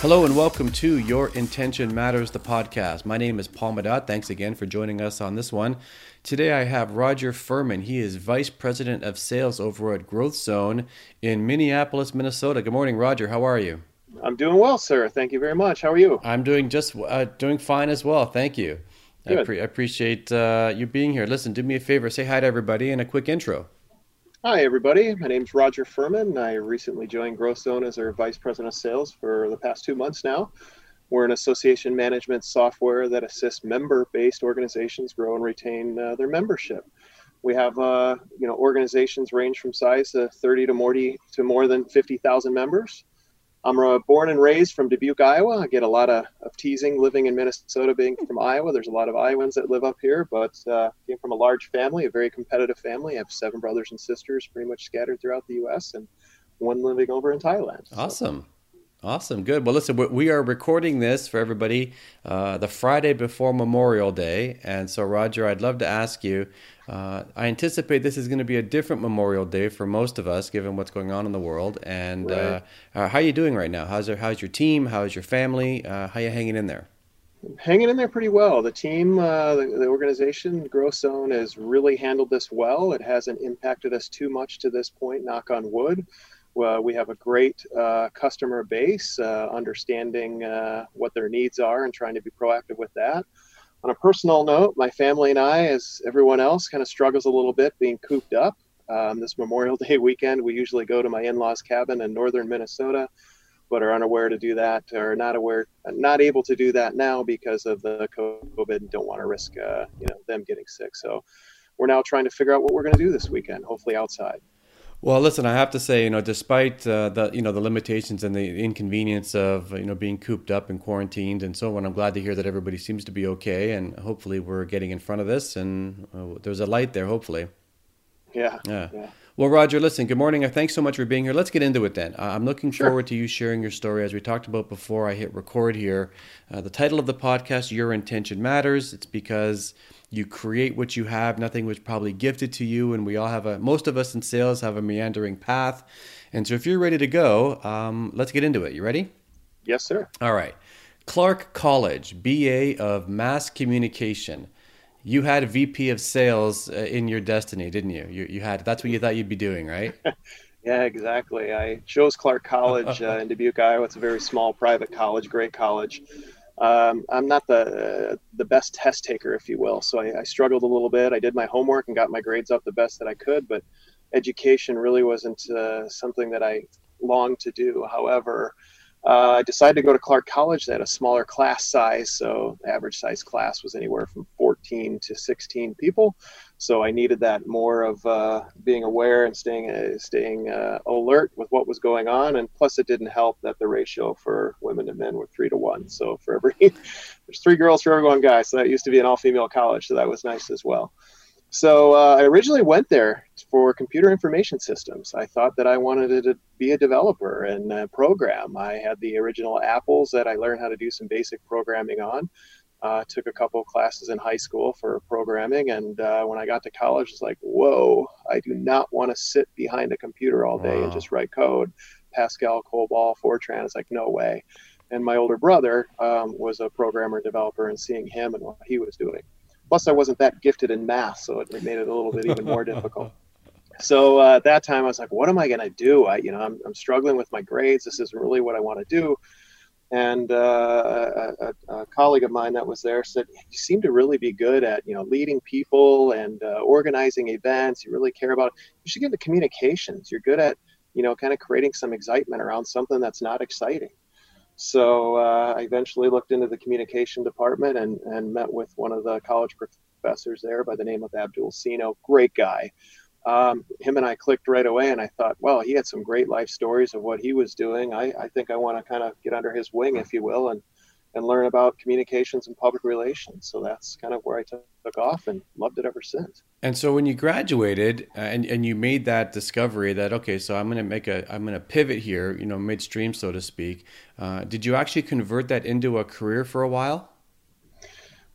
Hello and welcome to Your Intention Matters, the podcast. My name is Paul Madat. Thanks again for joining us on this one. Today I have Roger Furman. He is Vice President of Sales over at Growth Zone in Minneapolis, Minnesota. Good morning, Roger. How are you? I'm doing well, sir. Thank you very much. How are you? I'm doing just uh, doing fine as well. Thank you. I, pre- I, appreciate uh, you being here. Listen, do me a favor. Say hi to everybody and a quick intro. Hi, everybody. My name is Roger Furman. I recently joined Growth Zone as our Vice President of Sales for the past two months now. We're an association management software that assists member-based organizations grow and retain uh, their membership. We have, uh, you know, organizations range from size to 30 to more, to more than 50,000 members. I'm uh, born and raised from Dubuque, Iowa. I get a lot of, of teasing living in Minnesota, being from Iowa. There's a lot of Iowans that live up here, but uh, came from a large family, a very competitive family. I have seven brothers and sisters, pretty much scattered throughout the U.S., and one living over in Thailand. So. Awesome. Good. Well, listen, we are recording this for everybody uh, the Friday before Memorial Day. And so, Roger, I'd love to ask you uh, I anticipate this is going to be a different Memorial Day for most of us, given what's going on in the world. And uh, right. uh, how are you doing right now? How's, there, how's your team? How's your family? Uh, how are you hanging in there? Hanging in there pretty well. The team, uh, the, the, organization, Growth Zone, has really handled this well. It hasn't impacted us too much to this point, knock on wood. Uh, we have a great uh, customer base, uh, understanding uh, what their needs are and trying to be proactive with that. On a personal note, my family and I, as everyone else, kind of struggles a little bit being cooped up. Um, this Memorial Day weekend, we usually go to my in-laws' cabin in northern Minnesota, but are unaware to do that, or not aware, not able to do that now because of the COVID, and don't want to risk, uh, you know, them getting sick. So, we're now trying to figure out what we're going to do this weekend. Hopefully, outside. Well, listen, I have to say, you know, despite uh, the you know the limitations and the inconvenience of you know being cooped up and quarantined and so on, I'm glad to hear that everybody seems to be okay, and hopefully we're getting in front of this, and uh, there's a light there, hopefully. Yeah. Yeah. yeah. Well, Roger, listen, good morning. Thanks so much for being here. Let's get into it then. Uh, I'm looking sure. forward to you sharing your story. As we talked about before I hit record here, uh, the title of the podcast, Your Intention Matters. It's because you create what you have. Nothing was probably gifted to you, and we all have a. Most of us in sales have a meandering path, and so if you're ready to go, um, let's get into it. You ready? Yes, sir. All right. Clarke College, BA of Mass Communication. You had a VP of Sales uh, in your destiny, didn't you? You, you had. That's what you thought you'd be doing, right? yeah, exactly. I chose Clarke College uh, in Dubuque, Iowa. It's a very small private college, great college um, I'm not the the best test taker, if you will. So I, I, struggled a little bit. I did my homework and got my grades up the best that I could, but education really wasn't uh, something that I longed to do. However, uh, I decided to go to Clarke College. They had a smaller class size, so average size class was anywhere from 14 to 16 people. So I needed that more of uh, being aware and staying uh, staying uh, alert with what was going on. And plus, it didn't help that the ratio for women to men were three to one. So for every there's three girls for every one guy. So that used to be an all-female college, so that was nice as well. So uh, I originally went there for computer information systems. I thought that I wanted to be a developer and program. I had the original apples that I learned how to do some basic programming on. Uh, took a couple classes in high school for programming, and uh, when I got to college, it's like, whoa! I do not want to sit behind a computer all day wow. and just write code. Pascal, COBOL, Fortran. It's like no way. And my older brother um, was a programmer developer, and seeing him and what he was doing Plus, I wasn't that gifted in math, so it made it a little bit even more difficult. So uh, at that time, I was like, "What am I going to do? I, you know, I'm, I'm struggling with my grades. This isn't really what I want to do." And uh, a, a, colleague of mine that was there said, "You seem to really be good at, you know, leading people and uh, organizing events. You really care about. You should get into communications. You're good at, you know, kind of creating some excitement around something that's not exciting." So uh, I eventually looked into the communication department and, and met with one of the college professors there by the name of Abdul Sino. Great guy. Um, him and I clicked right away, and I thought, well, he had some great life stories of what he was doing. I, I think I want to kind of get under his wing, if you will, and and learn about communications and public relations. So that's kind of where I took off and loved it ever since. And so when you graduated uh, and, and you made that discovery that, okay, so I'm going to make a, I'm going to pivot here, you know, midstream, so to speak. Uh, did you actually convert that into a career for a while?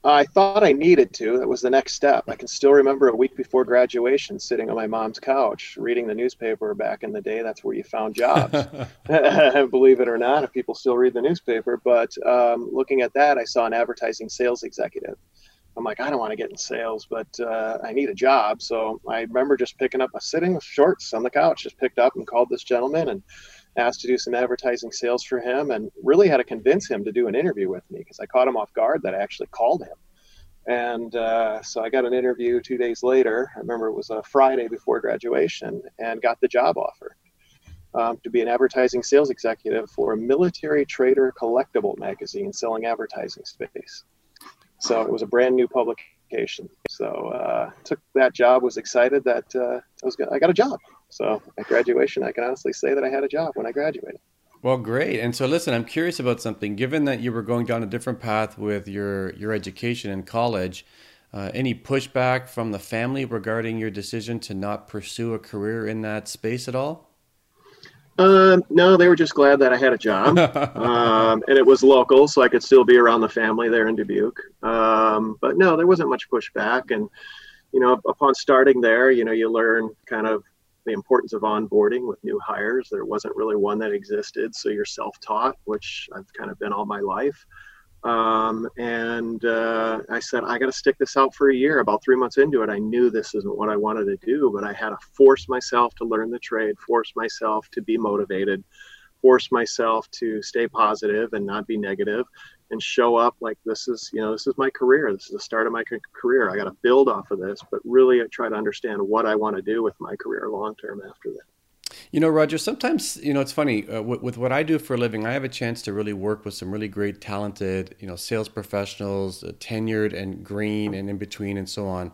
I thought I needed to. That was the next step. I can still remember a week before graduation sitting on my mom's couch reading the newspaper back in the day. That's where you found jobs. Believe it or not, if people still read the newspaper. But um, looking at that, I saw an advertising sales executive. I'm like, I don't want to get in sales, but uh, I need a job. So I remember just picking up, a sitting with shorts on the couch, just picked up and called this gentleman and asked to do some advertising sales for him and really had to convince him to do an interview with me because I caught him off guard that I actually called him. And uh, so I got an interview two days later. I remember it was a Friday before graduation and got the job offer um, to be an advertising sales executive for a military trader collectible magazine selling advertising space. So it was a brand new publication. So uh, took that job, was excited that uh, I, was, I got a job. So at graduation, I can honestly say that I had a job when I graduated. Well, great. And so, listen, I'm curious about something. Given that you were going down a different path with your your education in college, uh, any pushback from the family regarding your decision to not pursue a career in that space at all? Um, no, they were just glad that I had a job, um, and it was local, so I could still be around the family there in Dubuque. Um, but no, there wasn't much pushback, and you know, upon starting there, you know, you learn kind of the importance of onboarding with new hires. There wasn't really one that existed, so you're self-taught, which I've kind of been all my life. Um, and uh, I said, I got to stick this out for a year. About three months into it, I knew this isn't what I wanted to do, but I had to force myself to learn the trade, force myself to be motivated, force myself to stay positive and not be negative and show up like this is you know this is my career. This is the start of my career. I got to build off of this but really I try to understand what i want to do with my career long term after that. You know roger sometimes you know it's funny uh, with, with, what i do for a living i have a chance to really work with some really great talented you know sales professionals uh, tenured and green and in between and so on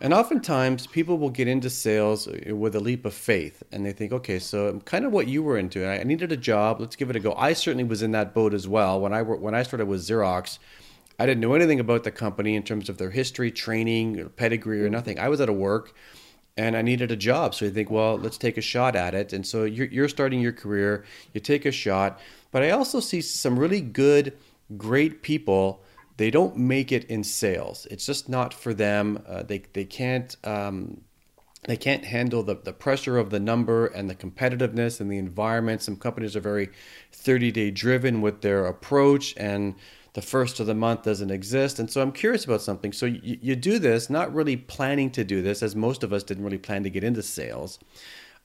and oftentimes people will get into sales uh, with a leap of faith and they think, okay, so kind of what you were into. I needed a job. Let's give it a go. I certainly was in that boat as well. When I, when I started with Xerox, I didn't know anything about the company in terms of their history, training, or pedigree, or nothing. I was out of work and I needed a job. So you think, well, let's take a shot at it. And so you're, you're starting your career, you take a shot. But I also see some really good, great people they don't make it in sales. It's just not for them. Uh, they they can't um, they can't handle the, the pressure of the number and the competitiveness and the environment. Some companies are very 30 day driven with their approach and the first of the month doesn't exist. And so I'm curious about something. So you, you do this, not really planning to do this, as most of us didn't really plan to get into sales.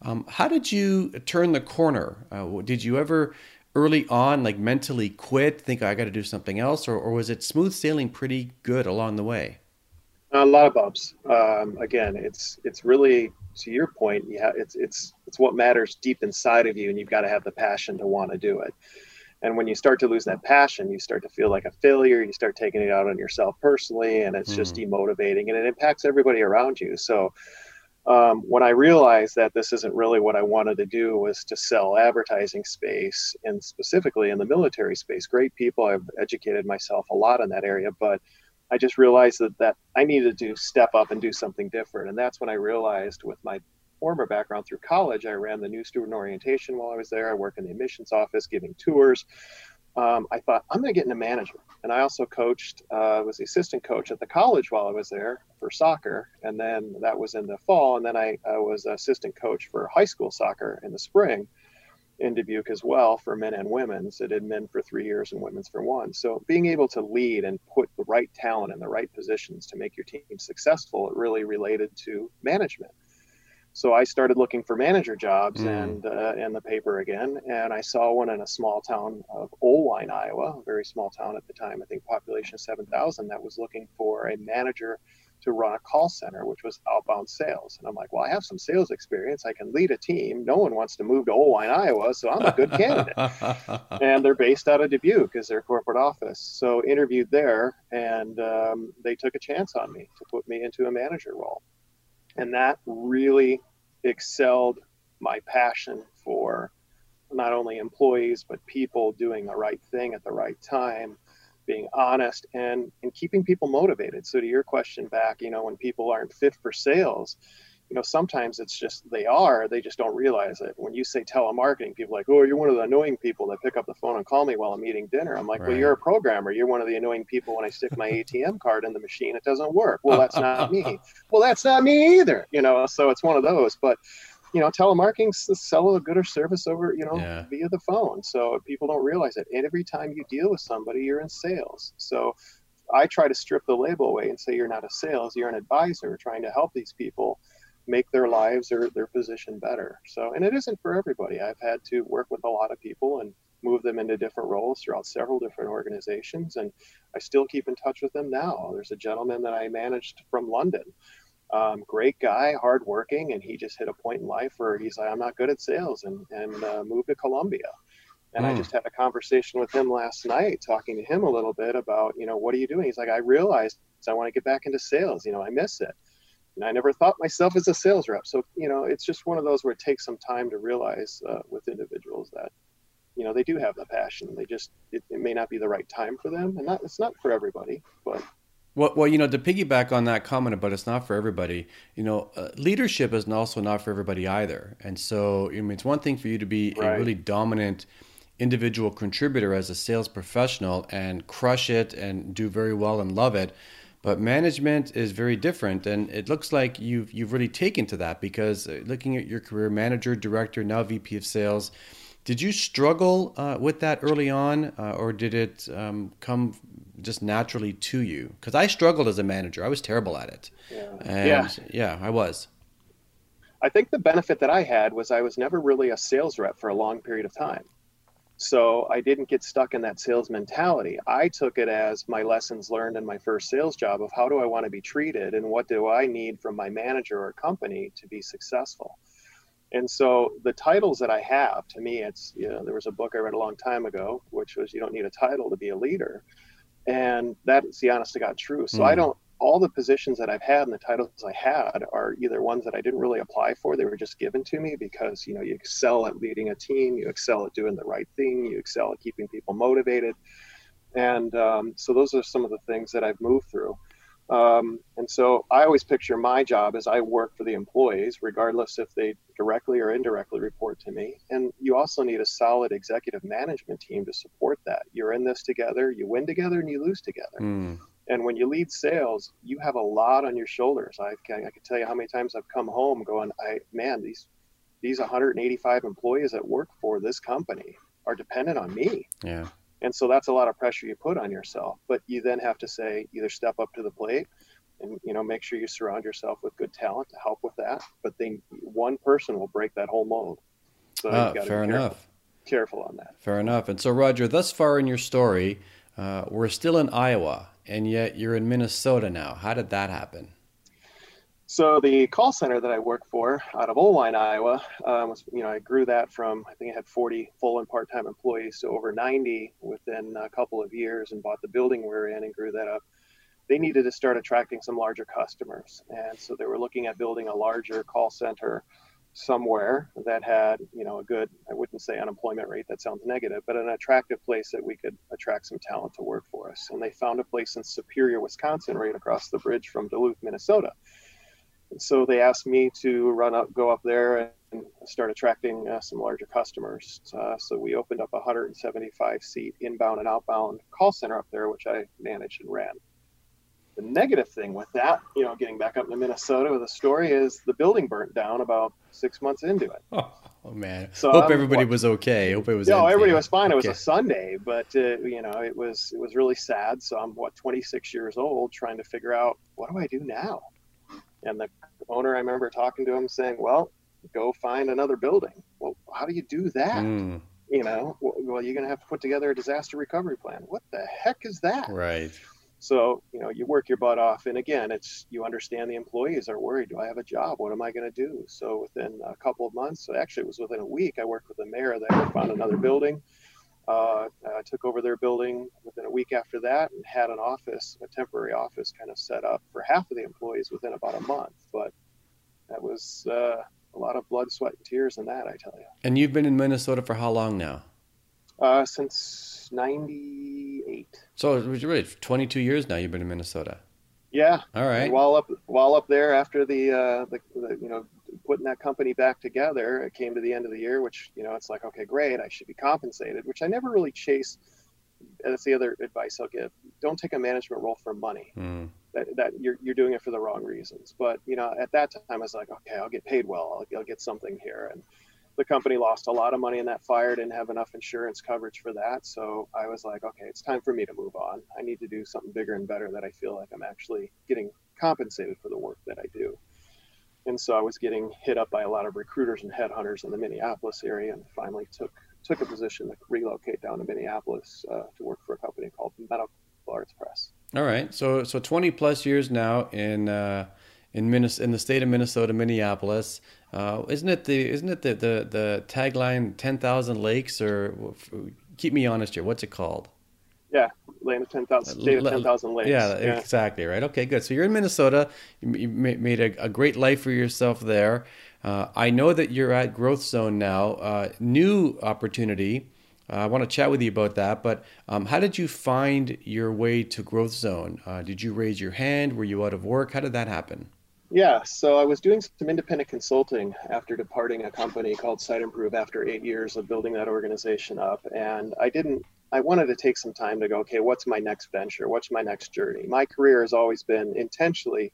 Um, how did you turn the corner? Uh, did you ever early on like mentally quit, think I got to do something else, or, or was it smooth sailing pretty good along the way? A lot of bumps. Um, again, it's it's really to your point. Yeah, it's it's it's what matters deep inside of you, and you've got to have the passion to want to do it. And when you start to lose that passion, you start to feel like a failure. You start taking it out on yourself personally, and it's mm. just demotivating, and it impacts everybody around you. So um, when I realized that this isn't really what I wanted to do was to sell advertising space and specifically in the military space. Great people. I've educated myself a lot in that area, but I just realized that, that I needed to step up and do something different. And that's when I realized with my former background through college, I ran the new student orientation while I was there. I worked in the admissions office giving tours um, I thought I'm going to get into management. And I also coached, uh, was the assistant coach at the college while I was there for soccer. And then that was in the fall. And then I, I was assistant coach for high school soccer in the spring in Dubuque as well for men and women's. I did men for three years and women's for one. So being able to lead and put the right talent in the right positions to make your team successful, it really related to management. So I started looking for manager jobs mm. and uh, in the paper again, and I saw one in a small town of Oelwein, Iowa, a very small town at the time. I think population seven thousand. That was looking for a manager to run a call center, which was outbound sales. And I'm like, well, I have some sales experience. I can lead a team. No one wants to move to Oelwein, Iowa, so I'm a good candidate. and they're based out of Dubuque as their corporate office. So interviewed there, and um, they took a chance on me to put me into a manager role. And that really excelled my passion for not only employees, but people doing the right thing at the right time being honest and and keeping people motivated. So to your question back you know when people aren't fit for sales you know sometimes it's just they are they just don't realize it when you say telemarketing people are like oh you're one of the annoying people that pick up the phone and call me while i'm eating dinner i'm like right. well you're a programmer you're one of the annoying people when i stick my atm card in the machine it doesn't work well that's not me well that's not me either you know so it's one of those but you know, telemarketing sell a good or service over, you know, yeah. via the phone. So people don't realize it. And every time you deal with somebody, you're in sales. So I try to strip the label away and say you're not a sales, you're an advisor trying to help these people make their lives or their position better. So, and it isn't for everybody. I've had to work with a lot of people and move them into different roles throughout several different organizations, and I still keep in touch with them now. There's a gentleman that I managed from London um, great guy, hardworking, and he just hit a point in life where he's like, I'm not good at sales, and and uh, moved to Colombia. And mm. I hmm. just had a conversation with him last night, talking to him a little bit about, you know, what are you doing? He's like, I realized I want to get back into sales. You know, I miss it. And I never thought myself as a sales rep. So, you know, it's just one of those where it takes some time to realize uh, with individuals that, you know, they do have the passion. They just, it, it may not be the right time for them. And that, it's not for everybody, but well, well, you know, to piggyback on that comment about it's not for everybody, you know, uh, leadership is also not for everybody either. And so, I mean, it's one thing for you to be right. a really dominant individual contributor as a sales professional and crush it and do very well and love it. But management is very different, and it looks like you've you've really taken to that because uh, looking at your career, manager, director, now VP of sales, did you struggle uh, with that early on, uh, or did it um, come just naturally to you? Because I struggled as a manager. I was terrible at it. Yeah. And yeah. yeah, I was. I think the benefit that I had was I was never really a sales rep for a long period of time. So I didn't get stuck in that sales mentality. I took it as my lessons learned in my first sales job of how do I want to be treated and what do I need from my manager or company to be successful. And so the titles that I have, to me, it's, you know, there was a book I read a long time ago, which was You Don't Need a Title to Be a Leader and that's the honest to God truth. So mm. I hmm. don't. All the positions that I've had and the titles I had are either ones that I didn't really apply for; they were just given to me because you know you excel at leading a team, you excel at doing the right thing, you excel at keeping people motivated, and um, so those are some of the things that I've moved through. Um, and so I always picture my job as I work for the employees, regardless if they directly or indirectly report to me. And you also need a solid executive management team to support that. You're in this together, you win together, and you lose together. Mm. And when you lead sales, you have a lot on your shoulders. I can, I can tell you how many times I've come home going, I man, these these 185 employees that work for this company are dependent on me. Yeah. And so that's a lot of pressure you put on yourself. But you then have to say either step up to the plate and you know make sure you surround yourself with good talent to help with that. But then one person will break that whole mold. So ah, fair enough. Careful on that. Fair enough. And so Roger, thus far in your story, uh, we're still in Iowa, and yet you're in Minnesota now. How did that happen? So the call center that I work for out of Oelwein, Iowa, um, was, you know, I grew that from I think I had 40 full and part-time employees to over 90 within a couple of years, and bought the building we are in and grew that up. They needed to start attracting some larger customers, and so they were looking at building a larger call center somewhere that had, you know, a good I wouldn't say unemployment rate that sounds negative, but an attractive place that we could attract some talent to work for us. And they found a place in Superior, Wisconsin, right across the bridge from Duluth, Minnesota so they asked me to run up, go up there and start attracting uh, some larger customers. Uh, so we opened up a 175 seat inbound and outbound call center up there, which I managed and ran. The negative thing with that, you know, getting back up to Minnesota with a story is the building burnt down about six months into it. Oh, oh man! So hope everybody was okay. Hope it was. No, everybody was fine. It was a Sunday, but uh, you know, it was it was really sad. So I'm what 26 years old, trying to figure out what do I do now and the owner, I remember talking to him saying, well, go find another building. Well, how do you do that? Mm. You know, well, you're going to have to put together a disaster recovery plan. What the heck is that? Right. So, you know, you work your butt off. And again, it's you understand the employees are worried. Do I have a job? What am I going to do? So, within a couple of months, actually, it was within a week, I worked with the mayor there, found another building. Uh, I took over their building within a week after that and had an office, a temporary office kind of set up for half of the employees within about a month. But that was uh, a lot of blood, sweat, and tears in that, I tell you. And you've been in Minnesota for how long now? Uh, since 98. So it was really 22 years now you've been in Minnesota. Yeah. All right. And while up while up there after the, uh, the, the you know putting that company back together, it came to the end of the year, which you know it's like okay, great, I should be compensated, which I never really chase. That's the other advice I'll give: don't take a management role for money. Mm. That, that you're you're doing it for the wrong reasons. But you know, at that time, I was like, okay, I'll get paid well. I'll, I'll get something here, and the company lost a lot of money in that fire, didn't have enough insurance coverage for that. So I was like, okay, it's time for me to move on. I need to do something bigger and better that I feel like I'm actually getting compensated for the work that I do. And so I was getting hit up by a lot of recruiters and headhunters in the Minneapolis area, and finally took took a position to relocate down to Minneapolis uh, to work for a company called Medical Arts Press. All right, so so 20 plus years now in uh, in Minnesota, in the state of Minnesota, Minneapolis. Uh, isn't it the isn't it the the, the tagline ten thousand lakes or keep me honest here? What's it called? Yeah, land of ten thousand, state of ten thousand lakes. Yeah, yeah, exactly right. Okay, good. So you're in Minnesota. You made a, a great life for yourself there. Uh, I know that you're at Growth Zone now. Uh, new opportunity. Uh, I want to chat with you about that. But um, how did you find your way to Growth Zone? Uh, did you raise your hand? Were you out of work? How did that happen? Yeah, so I was doing some independent consulting after departing a company called Siteimprove after eight years of building that organization up. And I didn't, I wanted to take some time to go, okay, what's my next venture? What's my next journey? My career has always been intentionally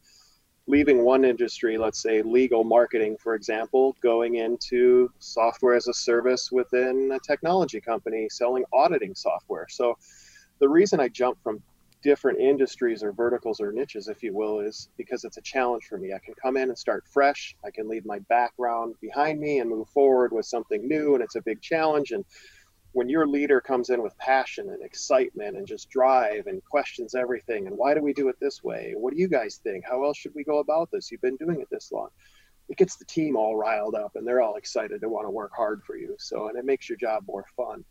leaving one industry, let's say legal marketing, for example, going into software as a service within a technology company selling auditing software. So the reason I jumped from different industries or verticals or niches, if you will, is because it's a challenge for me. I can come in and start fresh. I can leave my background behind me and move forward with something new, and it's a big challenge. And when your leader comes in with passion and excitement and just drive and questions everything, and why do we do it this way? What do you guys think? How else should we go about this? You've been doing it this long. It gets the team all riled up, and they're all excited to want to work hard for you. So, and it makes your job more fun.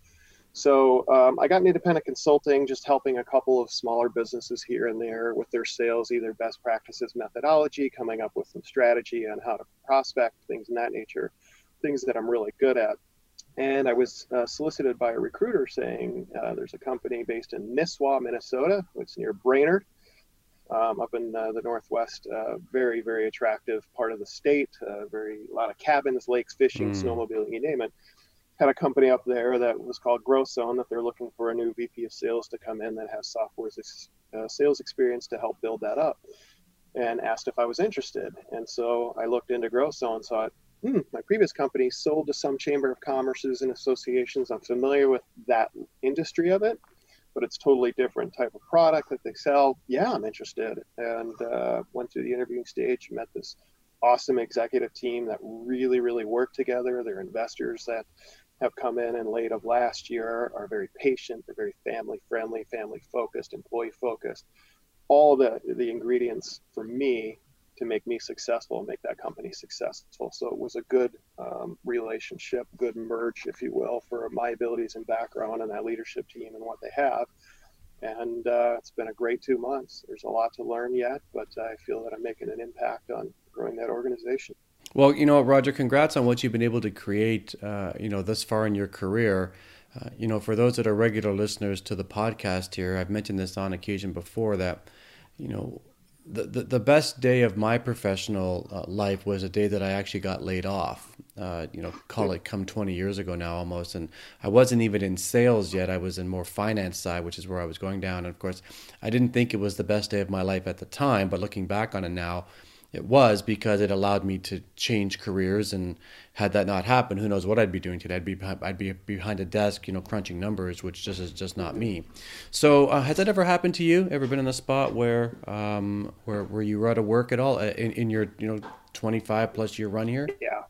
So um, I got into independent consulting, just helping a couple of smaller businesses here and there with their sales, either best practices methodology, coming up with some strategy on how to prospect, things in that nature, things that I'm really good at. And I was uh, solicited by a recruiter saying uh, there's a company based in Nisswa, Minnesota, which is near Brainerd, um, up in uh, the northwest. Uh, very, very attractive part of the state. Uh, very a lot of cabins, lakes, fishing, mm. snowmobiling, you name it had a company up there that was called Growth Zone that they're looking for a new VP of sales to come in that has software uh, sales experience to help build that up, and asked if I was interested. And so I looked into Growth Zone and thought, hmm, my previous company sold to some chamber of commerces and associations. I'm familiar with that industry of it, but it's totally different type of product that they sell. Yeah, I'm interested, and uh, went through the interviewing stage, met this awesome executive team that really, really work together. They're investors that have come in in late of last year are very patient, they're very family friendly, family focused, employee focused. All the the ingredients for me to make me successful and make that company successful. So it was a good um, relationship, good merge, if you will, for my abilities and background and that leadership team and what they have. And uh, it's been a great two months. There's a lot to learn yet, but I feel that I'm making an impact on growing that organization. Well, you know, Roger, congrats on what you've been able to create, uh, you know, thus far in your career. Uh, you know, for those that are regular listeners to the podcast here, I've mentioned this on occasion before that, you know, the, the, the best day of my professional uh, life was a day that I actually got laid off. Uh, you know, call it come 20 years ago now almost. And I wasn't even in sales yet. I was in more finance side, which is where I was going down. And of course, I didn't think it was the best day of my life at the time, but looking back on it now, it was because it allowed me to change careers and had that not happened who knows what i'd be doing today. I'd be i'd be behind a desk you know crunching numbers which just is just not me. So uh, has that ever happened to you? Ever been in a spot where um where where you were out of work at all uh, in, in your you know 25 plus year run here? Yeah.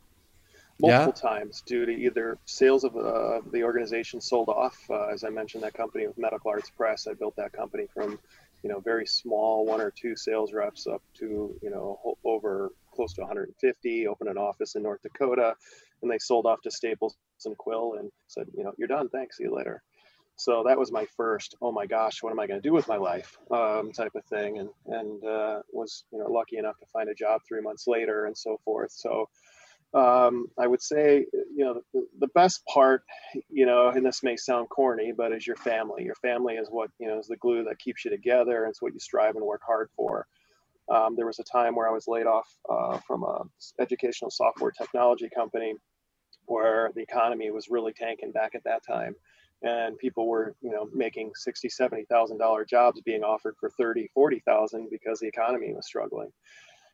Multiple yeah. times due to either sales of uh, the organization sold off. Uh, as i mentioned that company with medical arts press i built that company from you know, very small one or two sales reps up to, you know, over close to 150, opened an office in North Dakota, and they sold off to Staples and Quill and said, you know, you're done. Thanks. See you later. So that was my first, oh my gosh, what am I going to do with my life um, type of thing. And, and uh, was, you know, lucky enough to find a job three months later and so forth. So um, I would say, you know, the, the, best part, you know, and this may sound corny, but is your family. Your family is what, you know, is the glue that keeps you together. It's what you strive and work hard for. Um, there was a time where I was laid off uh, from a educational software technology company where the economy was really tanking back at that time. And people were, you know, making sixty, seventy thousand dollar jobs being offered for thirty, forty thousand because the economy was struggling.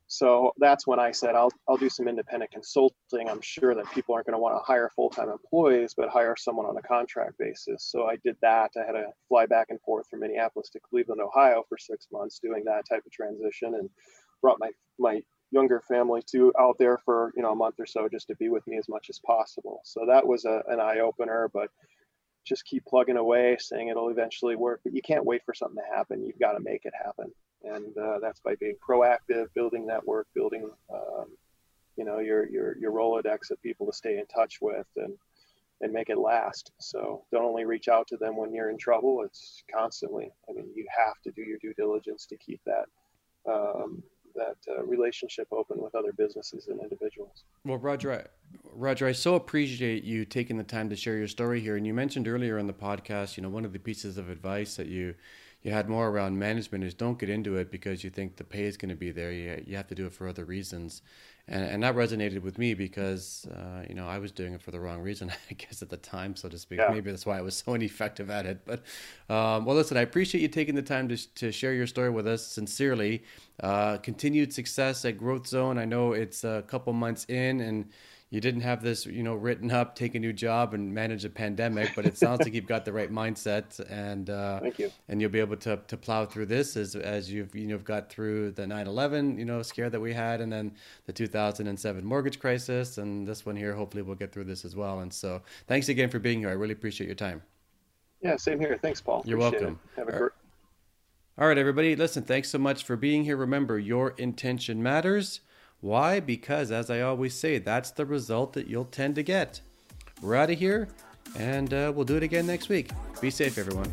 So that's when I said I'll I'll do some independent consulting. I'm sure that people aren't going to want to hire full-time employees, but hire someone on a contract basis. So I did that. I had to fly back and forth from Minneapolis to Cleveland, Ohio for six months doing that type of transition and brought my my younger family to out there for you know a month or so just to be with me as much as possible. So that was a, an eye opener, but just keep plugging away, saying it'll eventually work. But you can't wait for something to happen. You've got to make it happen and uh, that's by being proactive, building network, building um, you know your your your Rolodex of people to stay in touch with and and make it last. So don't only reach out to them when you're in trouble; it's constantly. I mean, you have to do your due diligence to keep that um, that uh, relationship open with other businesses and individuals. Well, Roger, I, Roger, I so appreciate you taking the time to share your story here. And you mentioned earlier in the podcast, you know, one of the pieces of advice that you you had more around management is don't get into it because you think the pay is going to be there. You, you have to do it for other reasons. And, and that resonated with me because, uh, you know, I was doing it for the wrong reason, I guess, at the time, so to speak. Yeah. Maybe that's why I was so ineffective at it. But, um, well, listen, I appreciate you taking the time to, to share your story with us sincerely. Uh, continued success at Growth Zone. I know it's a couple months in and you didn't have this, you know, written up, take a new job and manage a pandemic, but it sounds like you've got the right mindset and uh, Thank you. and you'll be able to to plow through this as as you've you know got through the 9/11, you know, scare that we had and then the 2007 mortgage crisis and this one here hopefully we'll get through this as well. And so, thanks again for being here. I really appreciate your time. Yeah, same here. Thanks, Paul. You're appreciate welcome. It. Have a great all right, everybody. Listen, thanks so much for being here. Remember, your intention matters. Why? Because, as I always say, that's the result that you'll tend to get. We're out of here, and uh, we'll do it again next week. Be safe, everyone.